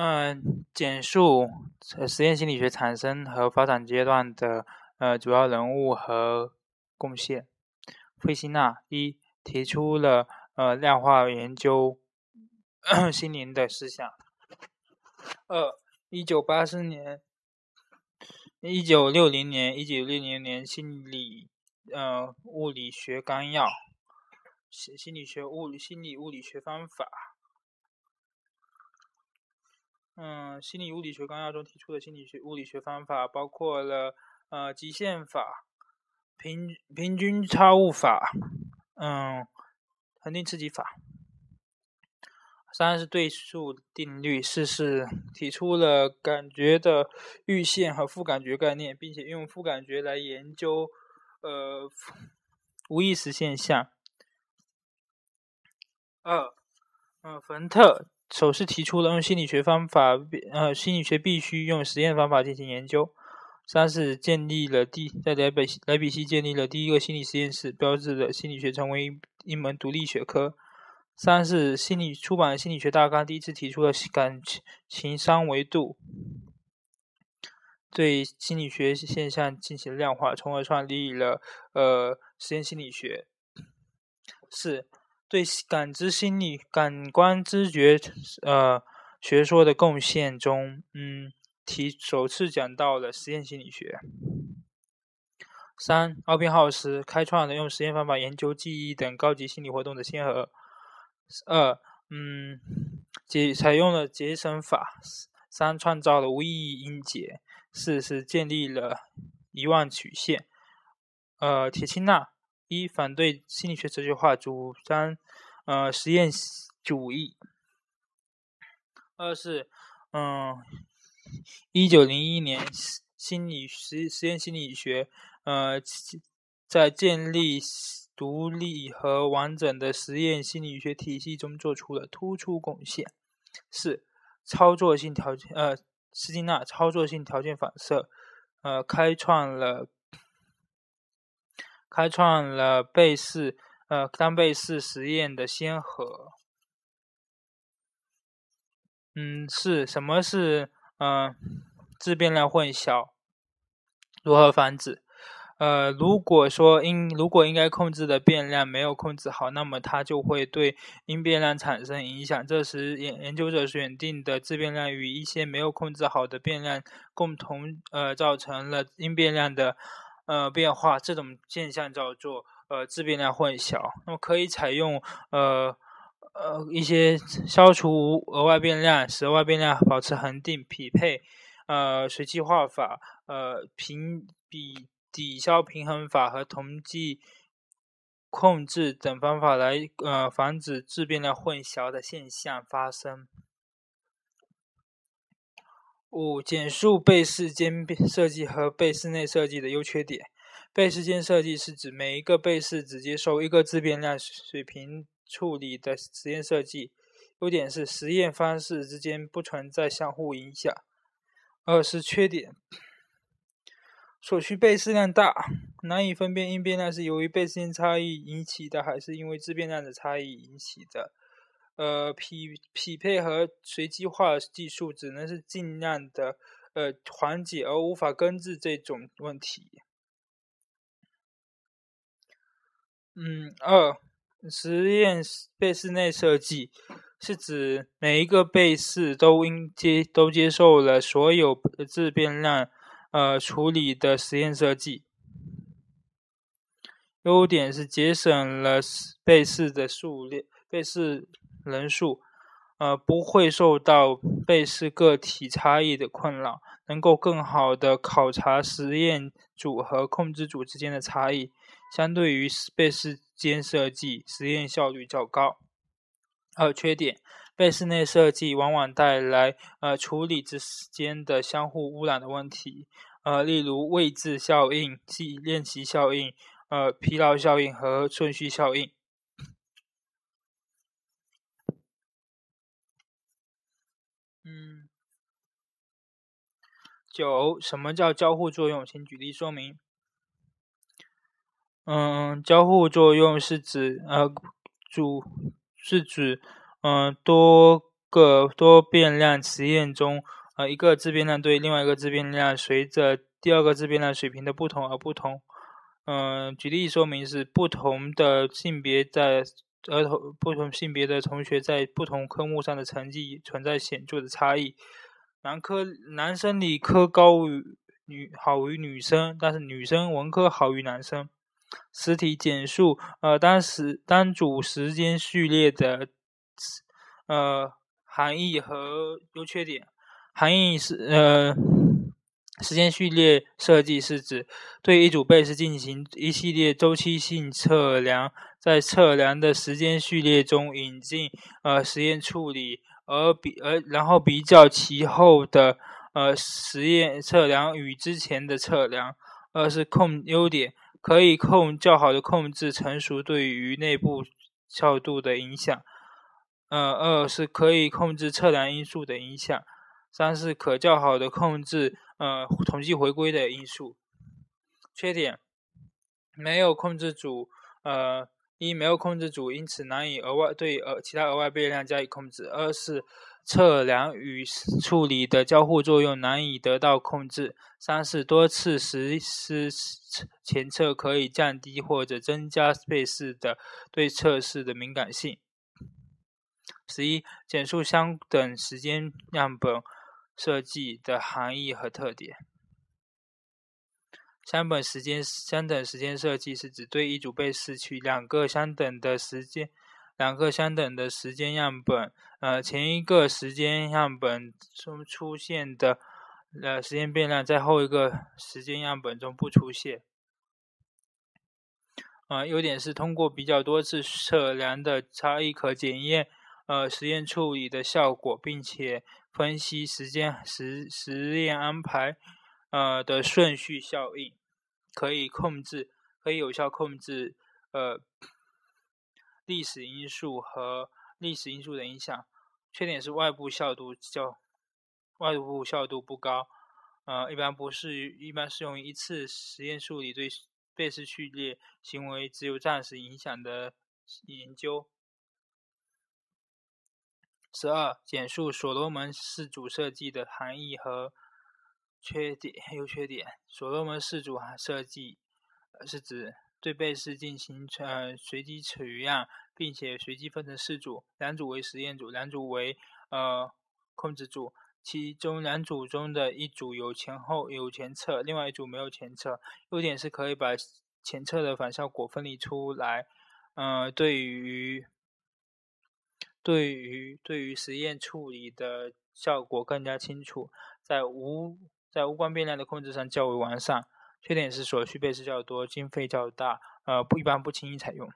嗯，简述实验心理学产生和发展阶段的呃主要人物和贡献。费希纳一提出了呃量化研究 心灵的思想。二，一九八四年、一九六零年、一九六零年心理呃物理学纲要，心心理学物理心理物理学方法。嗯，心理物理学纲要中提出的心理学物理学方法包括了呃极限法、平平均差误法、嗯恒定刺激法。三是对数定律，四是提出了感觉的阈限和副感觉概念，并且用副感觉来研究呃无意识现象。二，嗯，冯特。首次提出了用心理学方法，呃，心理学必须用实验方法进行研究。三是建立了第在莱比莱比锡建立了第一个心理实验室，标志着心理学成为一门独立学科。三是心理出版心理学大纲第一次提出了感情商维度，对心理学现象进行量化，从而创立了呃实验心理学。四。对感知心理、感官知觉呃学说的贡献中，嗯，提首次讲到了实验心理学。三，奥宾浩斯开创了用实验方法研究记忆等高级心理活动的先河。二，嗯，节采用了节省法。三，创造了无意义音节。四是建立了遗忘曲线。呃，铁钦纳。一反对心理学哲学化，主张呃实验主义。二是嗯，一九零一年心理实实验心理学呃在建立独立和完整的实验心理学体系中做出了突出贡献。四操作性条件呃斯金纳操作性条件反射呃开创了。开创了贝氏呃单倍氏实验的先河。嗯，是什么是嗯自变量混淆？如何防止？呃，如果说应如果应该控制的变量没有控制好，那么它就会对因变量产生影响。这时研研究者选定的自变量与一些没有控制好的变量共同呃造成了因变量的。呃，变化这种现象叫做呃自变量混淆。那么可以采用呃呃一些消除额外变量，使额外变量保持恒定、匹配呃随机化法、呃平比抵消平衡法和统计控制等方法来呃防止自变量混淆的现象发生。五、简述背试间设计和贝氏内设计的优缺点。背试间设计是指每一个背试只接受一个自变量水平处理的实验设计。优点是实验方式之间不存在相互影响。二是缺点，所需背试量大，难以分辨因变量是由于贝氏间差异引起的，还是因为自变量的差异引起的。呃，匹匹配和随机化技术只能是尽量的呃缓解，而无法根治这种问题。嗯，二实验贝氏内设计是指每一个被试都应接都接受了所有自变量呃处理的实验设计。优点是节省了被试的数量，被试。人数，呃，不会受到被试个体差异的困扰，能够更好的考察实验组和控制组之间的差异。相对于被试间设计，实验效率较高。二缺点，贝氏内设计往往带来呃处理之间的相互污染的问题，呃，例如位置效应、即练习效应、呃疲劳效应和顺序效应。九，什么叫交互作用？请举例说明。嗯，交互作用是指呃，主是指嗯多个多变量实验中，呃，一个自变量对另外一个自变量随着第二个自变量水平的不同而不同。嗯，举例说明是不同的性别在儿童不同性别的同学在不同科目上的成绩存在显著的差异。男科男生理科高于女好于女生，但是女生文科好于男生。实题简述呃单时单组时间序列的呃含义和优缺点。含义是呃。时间序列设计是指对一组被试进行一系列周期性测量，在测量的时间序列中引进呃实验处理，而比而然后比较其后的呃实验测量与之前的测量。二是控优点，可以控较好的控制成熟对于内部效度的影响。呃，二是可以控制测量因素的影响。三是可较好的控制。呃，统计回归的因素。缺点：没有控制组。呃，一没有控制组，因此难以额外对呃其他额外变量加以控制。二是测量与处理的交互作用难以得到控制。三是多次实施前测可以降低或者增加被试的对测试的敏感性。十一，简述相等时间样本。设计的含义和特点。相等时间相等时间设计是指对一组被试取两个相等的时间，两个相等的时间样本，呃，前一个时间样本中出现的呃时间变量在后一个时间样本中不出现。呃，优点是通过比较多次测量的差异可检验呃实验处理的效果，并且。分析时间实实验安排，呃的顺序效应，可以控制，可以有效控制呃历史因素和历史因素的影响。缺点是外部效度较外部效度不高，呃一般不适于一般适用于一次实验处理对贝氏序列行为只有暂时影响的研究。十二，简述所罗门氏组设计的含义和缺点、优缺点。所罗门氏组设计是指对被试进行呃随机取样，并且随机分成四组，两组为实验组，两组为呃控制组。其中两组中的一组有前后有前测，另外一组没有前测。优点是可以把前测的反效果分离出来，呃，对于。对于对于实验处理的效果更加清楚，在无在无关变量的控制上较为完善。缺点是所需被试较多，经费较大，呃不一般不轻易采用。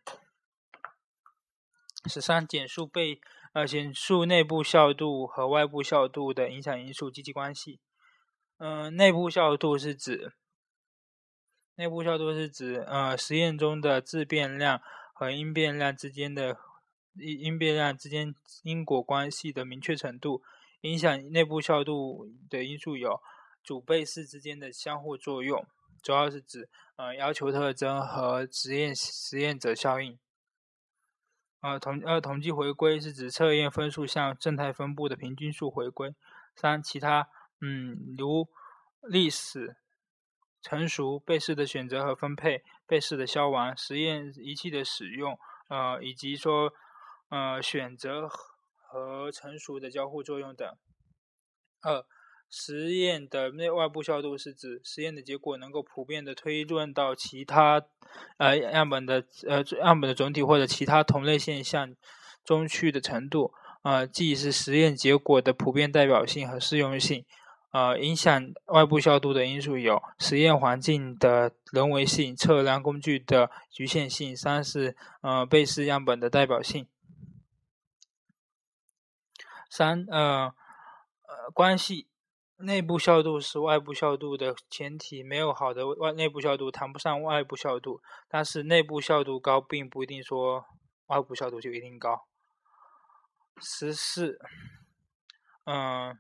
十三，简述被呃简述内部效度和外部效度的影响因素及其关系。嗯，内部效度是指内部效度是指呃实验中的自变量和因变量之间的。因因变量之间因果关系的明确程度，影响内部效度的因素有主被试之间的相互作用，主要是指呃要求特征和实验实验者效应。呃统呃统计回归是指测验分数向正态分布的平均数回归。三其他嗯如历史成熟被试的选择和分配，被试的消亡，实验仪器的使用，呃以及说。呃，选择和成熟的交互作用等。二、实验的内外部效度是指实验的结果能够普遍的推论到其他呃样本的呃样本的总体或者其他同类现象中去的程度。呃，即是实验结果的普遍代表性和适用性。呃，影响外部效度的因素有实验环境的人为性、测量工具的局限性。三是呃被试样本的代表性。三呃呃关系，内部效度是外部效度的前提，没有好的外内部效度，谈不上外部效度。但是内部效度高，并不一定说外部效度就一定高。十四，嗯，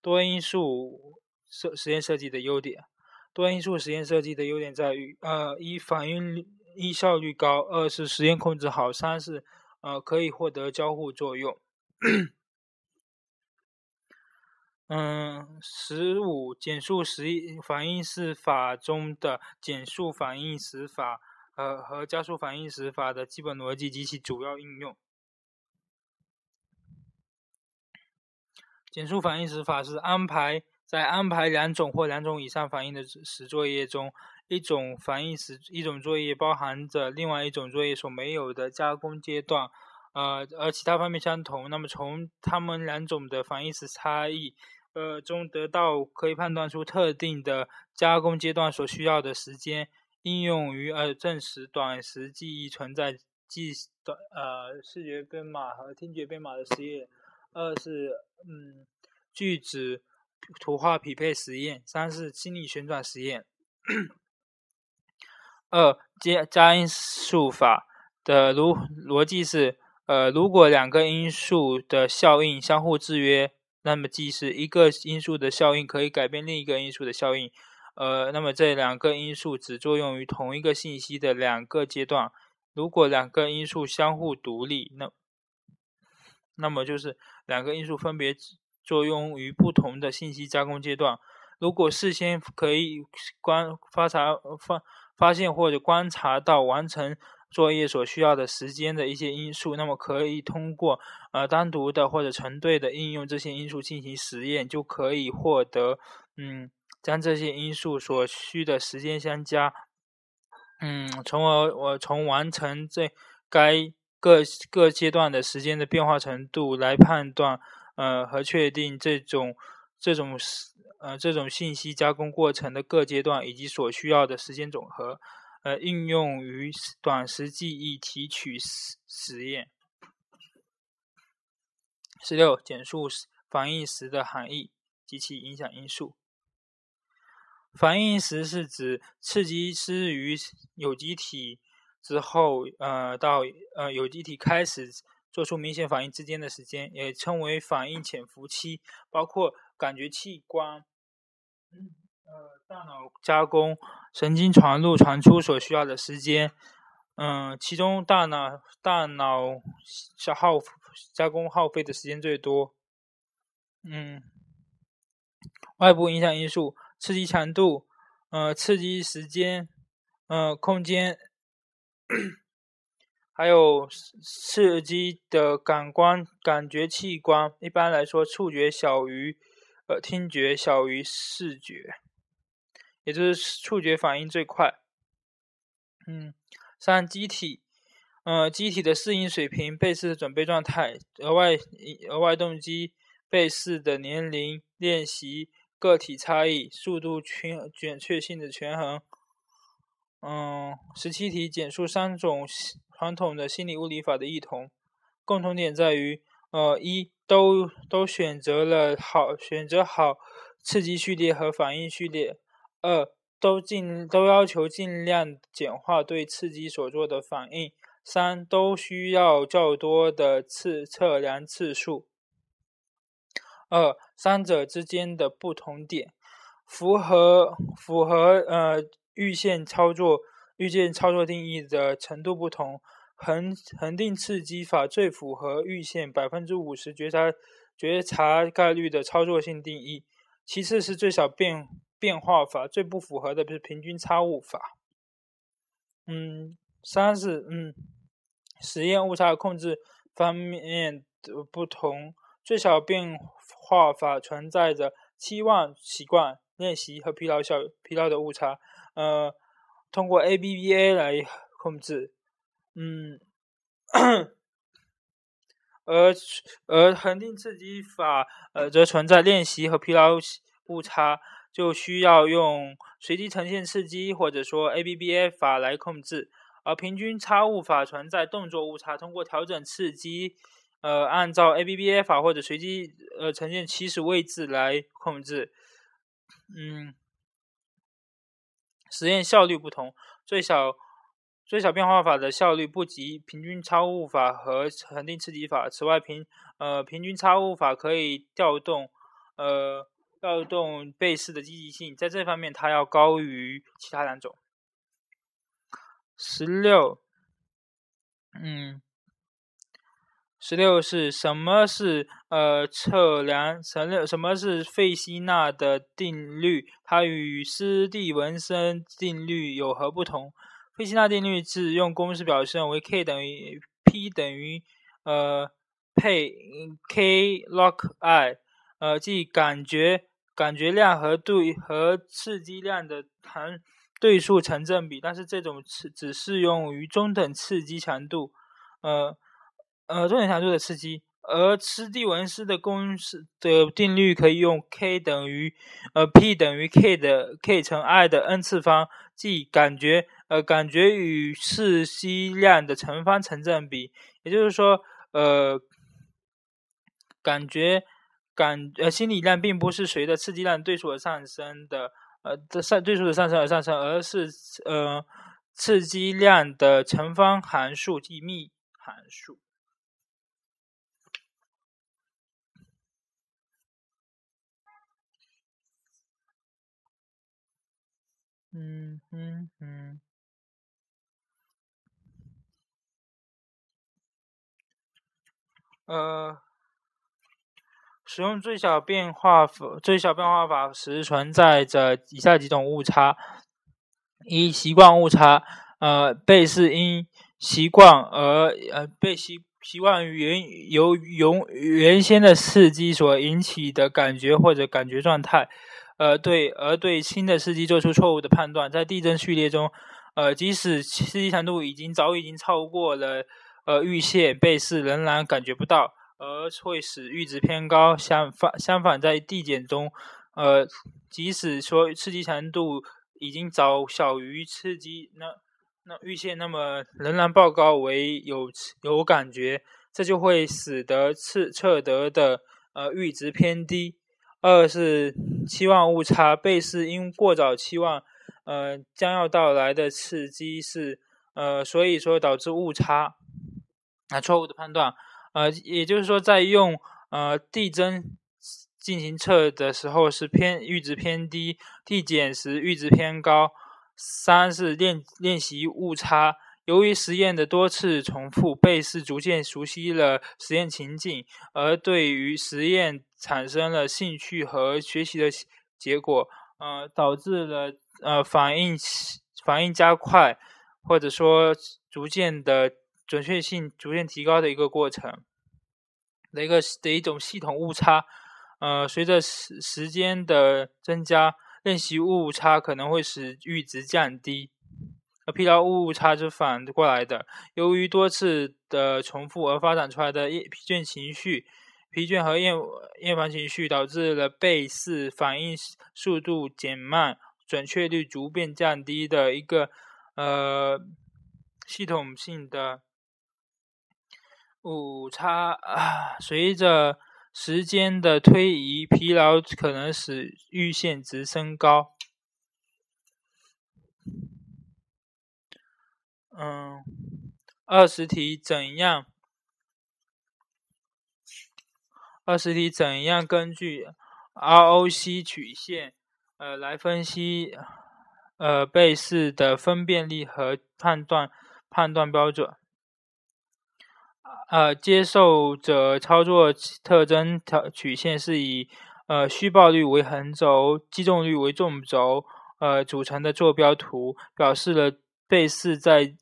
多因素设实验设计的优点，多因素实验设计的优点在于，呃，一反应一效率高，二是实验控制好，三是呃可以获得交互作用。嗯，十五减数时反应式法中的减数反应时法和和加速反应时法的基本逻辑及其主要应用。减数反应时法是安排在安排两种或两种以上反应的时作业中，一种反应时一种作业包含着另外一种作业所没有的加工阶段，呃，而其他方面相同。那么从它们两种的反应时差异，呃中得到可以判断出特定的加工阶段所需要的时间。应用于呃证实短时记忆存在记短呃视觉编码和听觉编码的实验。二是嗯句子图画匹配实验，三是心理旋转实验。二加加因数法的逻逻辑是，呃，如果两个因素的效应相互制约，那么即是一个因素的效应可以改变另一个因素的效应。呃，那么这两个因素只作用于同一个信息的两个阶段。如果两个因素相互独立，那那么就是两个因素分别作用于不同的信息加工阶段。如果事先可以观发查发发现或者观察到完成作业所需要的时间的一些因素，那么可以通过呃单独的或者成对的应用这些因素进行实验，就可以获得嗯将这些因素所需的时间相加，嗯，从而我从完成这该。各各阶段的时间的变化程度来判断，呃，和确定这种这种呃这种信息加工过程的各阶段以及所需要的时间总和，呃，应用于短时记忆提取实实验。十六，简述反应时的含义及其影响因素。反应时是指刺激施于有机体。之后，呃，到呃有机体开始做出明显反应之间的时间，也称为反应潜伏期，包括感觉器官、呃大脑加工、神经传入传出所需要的时间。嗯，其中大脑大脑消耗加工耗费的时间最多。嗯，外部影响因素：刺激强度、呃刺激时间、呃空间。还有刺激的感官感觉器官，一般来说，触觉小于呃听觉，小于视觉，也就是触觉反应最快。嗯，三机体，呃，机体的适应水平、被试的准备状态、额外额外动机、被试的年龄、练习、个体差异、速度均准确性的权衡。嗯，十七题简述三种传统的心理物理法的异同，共同点在于，呃，一都都选择了好选择好刺激序列和反应序列；二都尽都要求尽量简化对刺激所做的反应；三都需要较多的次测量次数。二三者之间的不同点，符合符合呃。预线操作预见操作定义的程度不同，恒恒定刺激法最符合预线百分之五十觉察觉察概率的操作性定义，其次是最小变变化法，最不符合的是平均差误法。嗯，三是嗯实验误差控制方面的不同，最小变化法存在着期望习惯练习和疲劳效疲劳的误差。呃，通过 ABBA 来控制，嗯，而而恒定刺激法呃则存在练习和疲劳误差，就需要用随机呈现刺激或者说 ABBA 法来控制，而平均差误法存在动作误差，通过调整刺激，呃，按照 ABBA 法或者随机呃呈现起始位置来控制，嗯。实验效率不同，最小最小变化法的效率不及平均差误法和恒定刺激法。此外，平呃平均差误法可以调动呃调动被试的积极性，在这方面它要高于其他两种。十六，嗯，十六是什么是呃测量什么什么是费希纳的定律？它与斯蒂文森定律有何不同？费希纳定律是用公式表示为 k 等于 p 等于呃配 k log i，呃即感觉感觉量和对和刺激量的含对数成正比，但是这种只只适用于中等刺激强度，呃。呃，中等强度的刺激，而斯蒂文斯的公式的定律可以用 k 等于呃 p 等于 k 的 k 乘 i 的 n 次方，即感觉呃感觉与刺激量的乘方成正比。也就是说，呃，感觉感呃心理量并不是随着刺激量对数而上升的，呃的上对数的上升而上升，而是呃刺激量的乘方函数即幂函数。嗯嗯嗯，呃，使用最小变化法，最小变化法时存在着以下几种误差：一、习惯误差，呃，被试因习惯而呃被习习惯于原由由原先的刺激所引起的感觉或者感觉状态。呃，对，而对新的刺激做出错误的判断，在地震序列中，呃，即使刺激强度已经早已经超过了呃阈限，被试仍然感觉不到，而会使阈值偏高。相反，相反，在递减中，呃，即使说刺激强度已经早小于刺激那那阈限，那么仍然报告为有有感觉，这就会使得测测得的呃阈值偏低。二是期望误差，被试因过早期望，呃，将要到来的刺激是，呃，所以说导致误差，啊，错误的判断，呃，也就是说，在用呃递增进行测的时候是偏阈值偏低，递减时阈值偏高。三是练练习误差。由于实验的多次重复，被试逐渐熟悉了实验情境，而对于实验产生了兴趣和学习的结果，呃，导致了呃反应反应加快，或者说逐渐的准确性逐渐提高的一个过程的一个的一种系统误差。呃，随着时时间的增加，练习误差可能会使阈值降低。而疲劳误差是反过来的，由于多次的重复而发展出来的厌疲倦情绪、疲倦和厌厌烦情绪，导致了被试反应速度减慢、准确率逐渐降低的一个呃系统性的误差啊。随着时间的推移，疲劳可能使阈限值升高。嗯，二十题怎样？二十题怎样根据 ROC 曲线，呃，来分析呃被试的分辨率和判断判断标准？呃，接受者操作特征条曲线是以呃虚报率为横轴，击中率为纵轴，呃组成的坐标图，表示了被试在。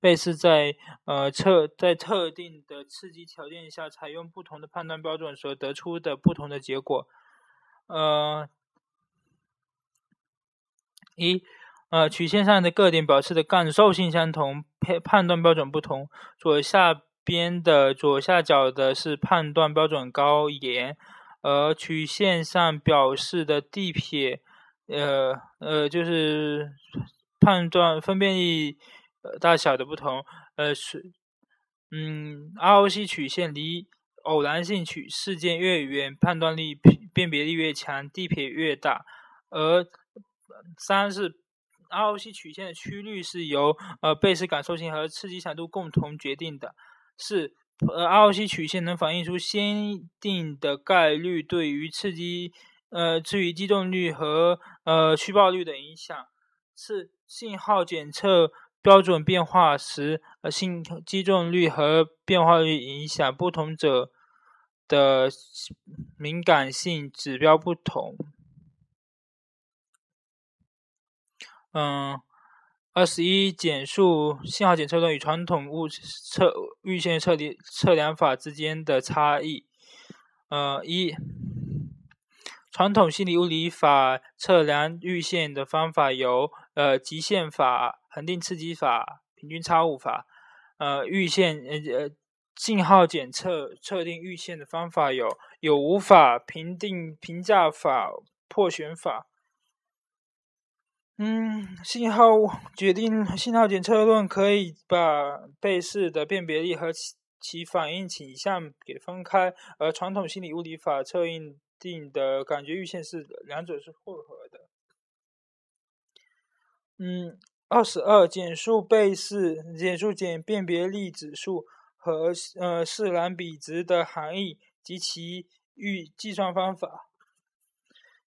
被试在呃特在特定的刺激条件下，采用不同的判断标准所得出的不同的结果。呃，一呃曲线上的各点表示的感受性相同，判判断标准不同。左下边的左下角的是判断标准高严，而曲线上表示的地撇，呃呃就是判断分辨率。大小的不同，呃是，嗯，ROC 曲线离偶然性曲事件越远，判断力辨别力越强，地撇越大。而三是 ROC 曲线的曲率是由呃被试感受性和刺激强度共同决定的。四，呃，ROC 曲线能反映出先定的概率对于刺激呃至于击中率和呃虚报率的影响。四，信号检测。标准变化时，呃，信击中率和变化率影响不同者的敏感性指标不同。嗯，二十一简述信号检测论与传统物测预线测量测量法之间的差异。呃，一。传统心理物理法测量阈限的方法有：呃，极限法、恒定刺激法、平均差误法。呃，阈限呃呃，信号检测测定阈限的方法有：有无法、评定评价法、破旋法。嗯，信号决定信号检测论可以把被试的辨别力和其其反应倾向给分开，而传统心理物理法测应。定的感觉阈限是两者是混合的。嗯，二十二简述贝氏简述简辨别力指数和呃释兰比值的含义及其预计算方法。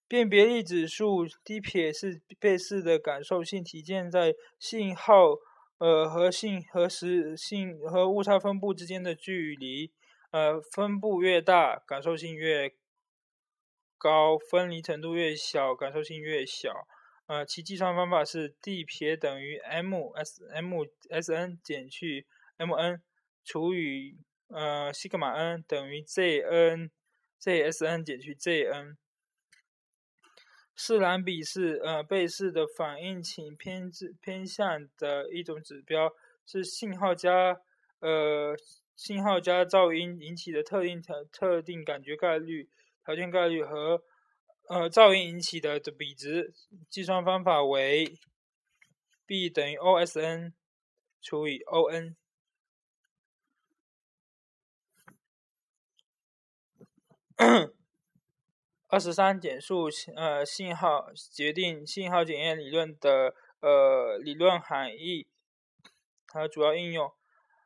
辨别力指数低撇是贝氏的感受性，体现在信号呃和信和实信和误差分布之间的距离，呃分布越大，感受性越。高分离程度越小，感受性越小。呃，其计算方法是 d 撇等于 m s m s n 减去 m n 除以呃西格玛 n 等于 z n z s n 减去 z n。释兰比是呃贝氏的反应倾偏置偏向的一种指标，是信号加呃信号加噪音引起的特定特特定感觉概率。条件概率和呃噪音引起的的比值，计算方法为 b 等于 OSN 除以 ON。二十三简述呃信号决定信号检验理论的呃理论含义和主要应用。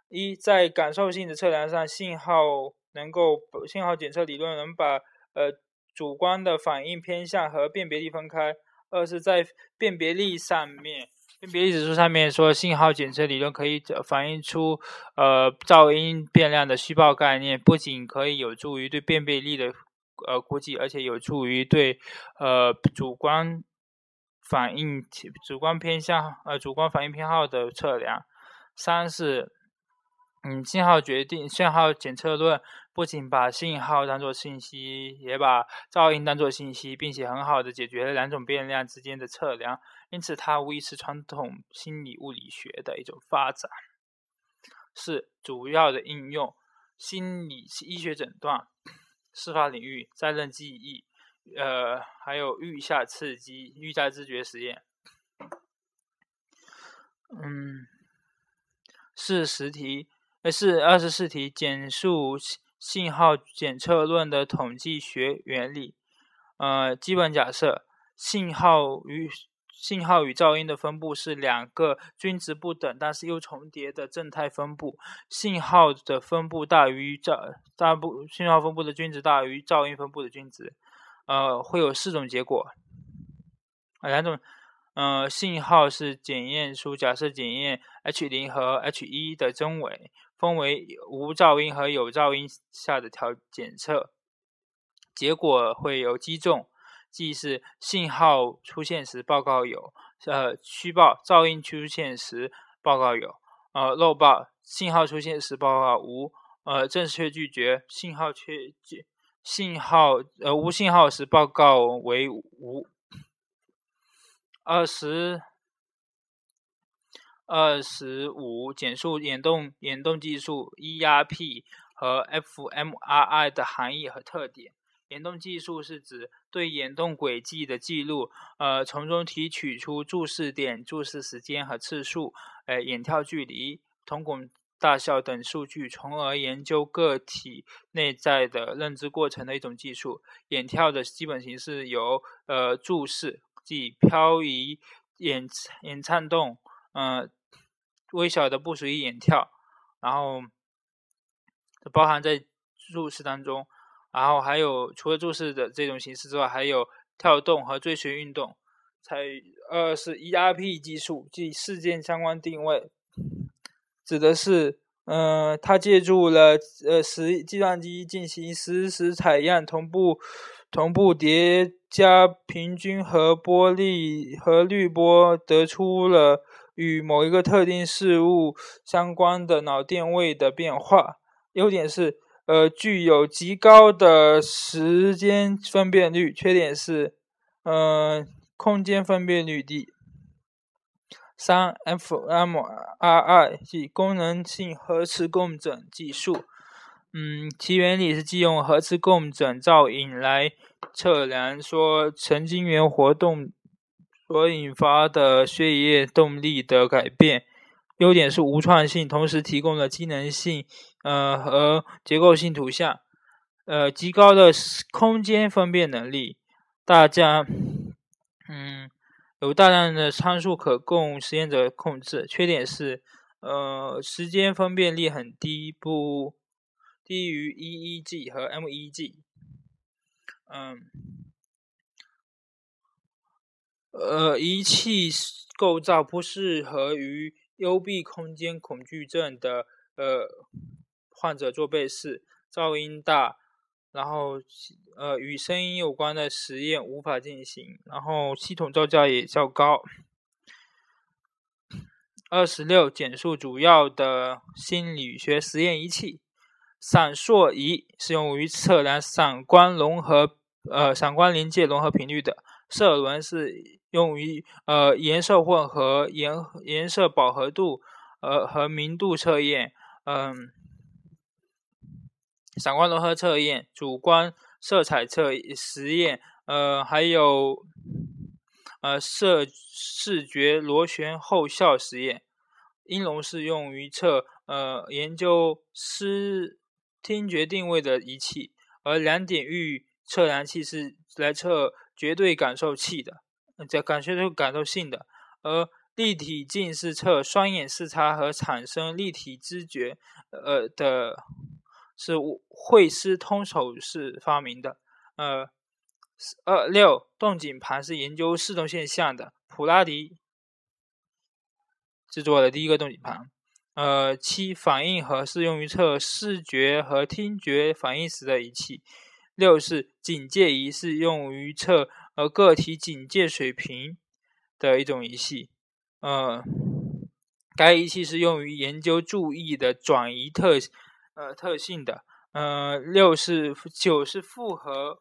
一在感受性的测量上，信号能够信号检测理论能把呃，主观的反应偏向和辨别力分开。二是在辨别力上面，辨别力指数上面说，信号检测理论可以反映出呃噪音变量的虚报概念，不仅可以有助于对辨别力的呃估计，而且有助于对呃主观反应主观偏向呃主观反应偏好的测量。三是。嗯，信号决定信号检测论不仅把信号当作信息，也把噪音当作信息，并且很好的解决了两种变量之间的测量，因此它无疑是传统心理物理学的一种发展。四主要的应用：心理医学诊断、司法领域、在任记忆，呃，还有预下刺激、预在知觉实验。嗯，是十题。呃是二十四题，简述信号检测论的统计学原理。呃，基本假设：信号与信号与噪音的分布是两个均值不等，但是又重叠的正态分布。信号的分布大于噪大部信号分布的均值大于噪音分布的均值，呃，会有四种结果。啊，两种。呃，信号是检验出假设检验 H 零和 H 一的真伪。分为无噪音和有噪音下的调检测，结果会有击中，即是信号出现时报告有，呃虚报；噪音出现时报告有，呃漏报；信号出现时报告无，呃正确拒绝；信号缺信号呃无信号时报告为无。二十。二十五，简述眼动眼动技术 ERP 和 fMRI 的含义和特点。眼动技术是指对眼动轨迹的记录，呃，从中提取出注视点、注视时间和次数，呃，眼跳距离、瞳孔大小等数据，从而研究个体内在的认知过程的一种技术。眼跳的基本形式由呃注视，即漂移、眼眼颤动，呃。微小的不属于眼跳，然后包含在注视当中，然后还有除了注视的这种形式之外，还有跳动和追随运动。采呃是 ERP 技术，即事件相关定位，指的是嗯，它借助了呃实计算机进行实时采样，同步同步叠加平均和波粒和滤波，得出了与某一个特定事物相关的脑电位的变化。优点是呃具有极高的时间分辨率，缺点是嗯。空间分辨率低。三 fMRI 即功能性核磁共振技术，嗯，其原理是借用核磁共振造影来测量说神经元活动所引发的血液动力的改变。优点是无创性，同时提供了机能性呃和结构性图像，呃极高的空间分辨能力。大家。嗯，有大量的参数可供实验者控制。缺点是，呃，时间分辨率很低，不低于 EEG 和 MEG。嗯，呃，仪器构造不适合于幽闭空间恐惧症的呃患者做背试，噪音大。然后，呃，与声音有关的实验无法进行。然后，系统造价也较高。二十六，简述主要的心理学实验仪器。闪烁仪是用于测量闪光融合，呃，闪光临界融合频率的。色轮是用于呃颜色混合、颜颜色饱和度，呃和明度测验。嗯。闪光融合测验、主观色彩测实验，呃，还有呃视视觉螺旋后效实验。音容是用于测呃研究失听觉定位的仪器，而两点域测量器是来测绝对感受器的，这感觉感受性的。而立体镜是测双眼视差和产生立体知觉，呃的。是惠斯通手是发明的。呃，二六动景盘是研究视动现象的，普拉迪制作的第一个动景盘。呃，七反应盒是用于测视觉和听觉反应时的仪器。六是警戒仪是用于测呃个体警戒水平的一种仪器。呃，该仪器是用于研究注意的转移特性。呃，特性的，呃，六是九是复合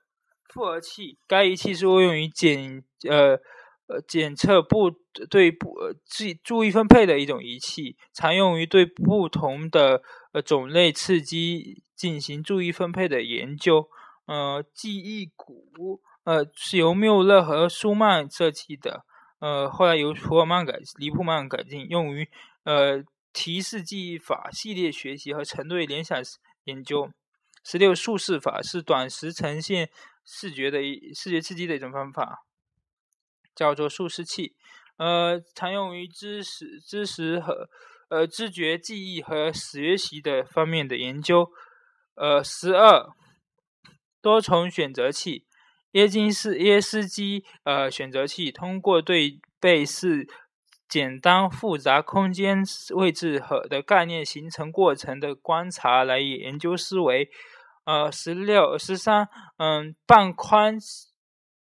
复合器，该仪器是用于检呃呃检测不对不注注意分配的一种仪器，常用于对不同的呃种类刺激进行注意分配的研究。呃，记忆鼓，呃，是由缪勒和舒曼设计的，呃，后来由普尔曼改黎普曼改进，用于呃。提示记忆法、系列学习和成对联想研究。十六竖式法是短时呈现视觉的一视觉刺激的一种方法，叫做竖视器。呃，常用于知识、知识和呃知觉、记忆和学习的方面的研究。呃，十二多重选择器，耶金斯耶斯基呃选择器，通过对被试。简单复杂空间位置和的概念形成过程的观察来研究思维。呃，十六十三，嗯，半宽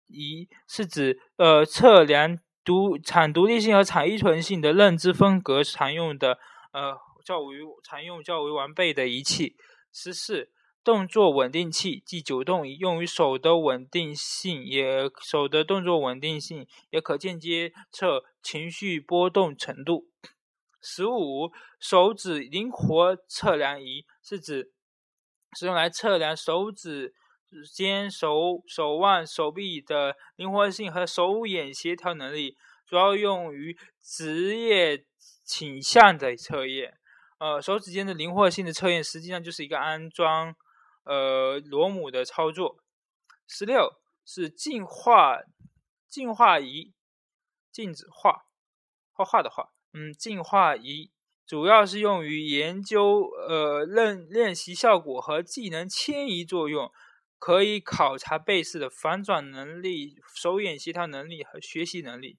仪是指呃测量独产独立性和产依存性的认知风格常用的呃较为常用较为完备的仪器。十四。动作稳定器即九动仪，用于手的稳定性，也手的动作稳定性，也可间接测情绪波动程度。十五，手指灵活测量仪是指是用来测量手指间、手手腕、手臂的灵活性和手眼协调能力，主要用于职业倾向的测验。呃，手指间的灵活性的测验实际上就是一个安装。呃，螺母的操作。十六是净化净化仪，静止画画画的画。嗯，净化仪主要是用于研究呃练练习效果和技能迁移作用，可以考察背试的反转能力、手眼协调能力和学习能力。